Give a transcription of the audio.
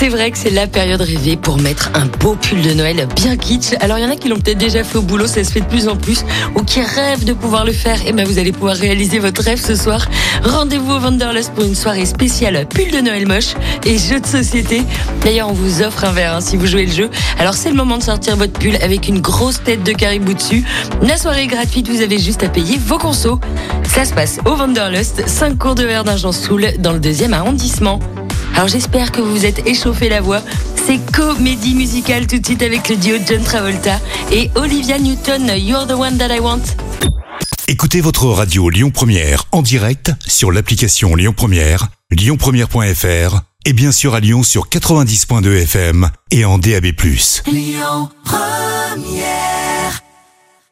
C'est vrai que c'est la période rêvée pour mettre un beau pull de Noël bien kitsch. Alors il y en a qui l'ont peut-être déjà fait au boulot, ça se fait de plus en plus, ou qui rêvent de pouvoir le faire. Et ben vous allez pouvoir réaliser votre rêve ce soir. Rendez-vous au Wanderlust pour une soirée spéciale pull de Noël moche et jeu de société. D'ailleurs on vous offre un verre hein, si vous jouez le jeu. Alors c'est le moment de sortir votre pull avec une grosse tête de caribou dessus. La soirée est gratuite, vous avez juste à payer vos consos. Ça se passe au Wanderlust, 5 cours de verre d'argent Soul dans le deuxième arrondissement. Alors j'espère que vous vous êtes échauffé la voix. C'est comédie musicale tout de suite avec le duo John Travolta et Olivia Newton, You're the one that I want. Écoutez votre radio Lyon Première en direct sur l'application Lyon Première, lyonpremière.fr et bien sûr à Lyon sur 90.2 FM et en DAB+. Lyon Première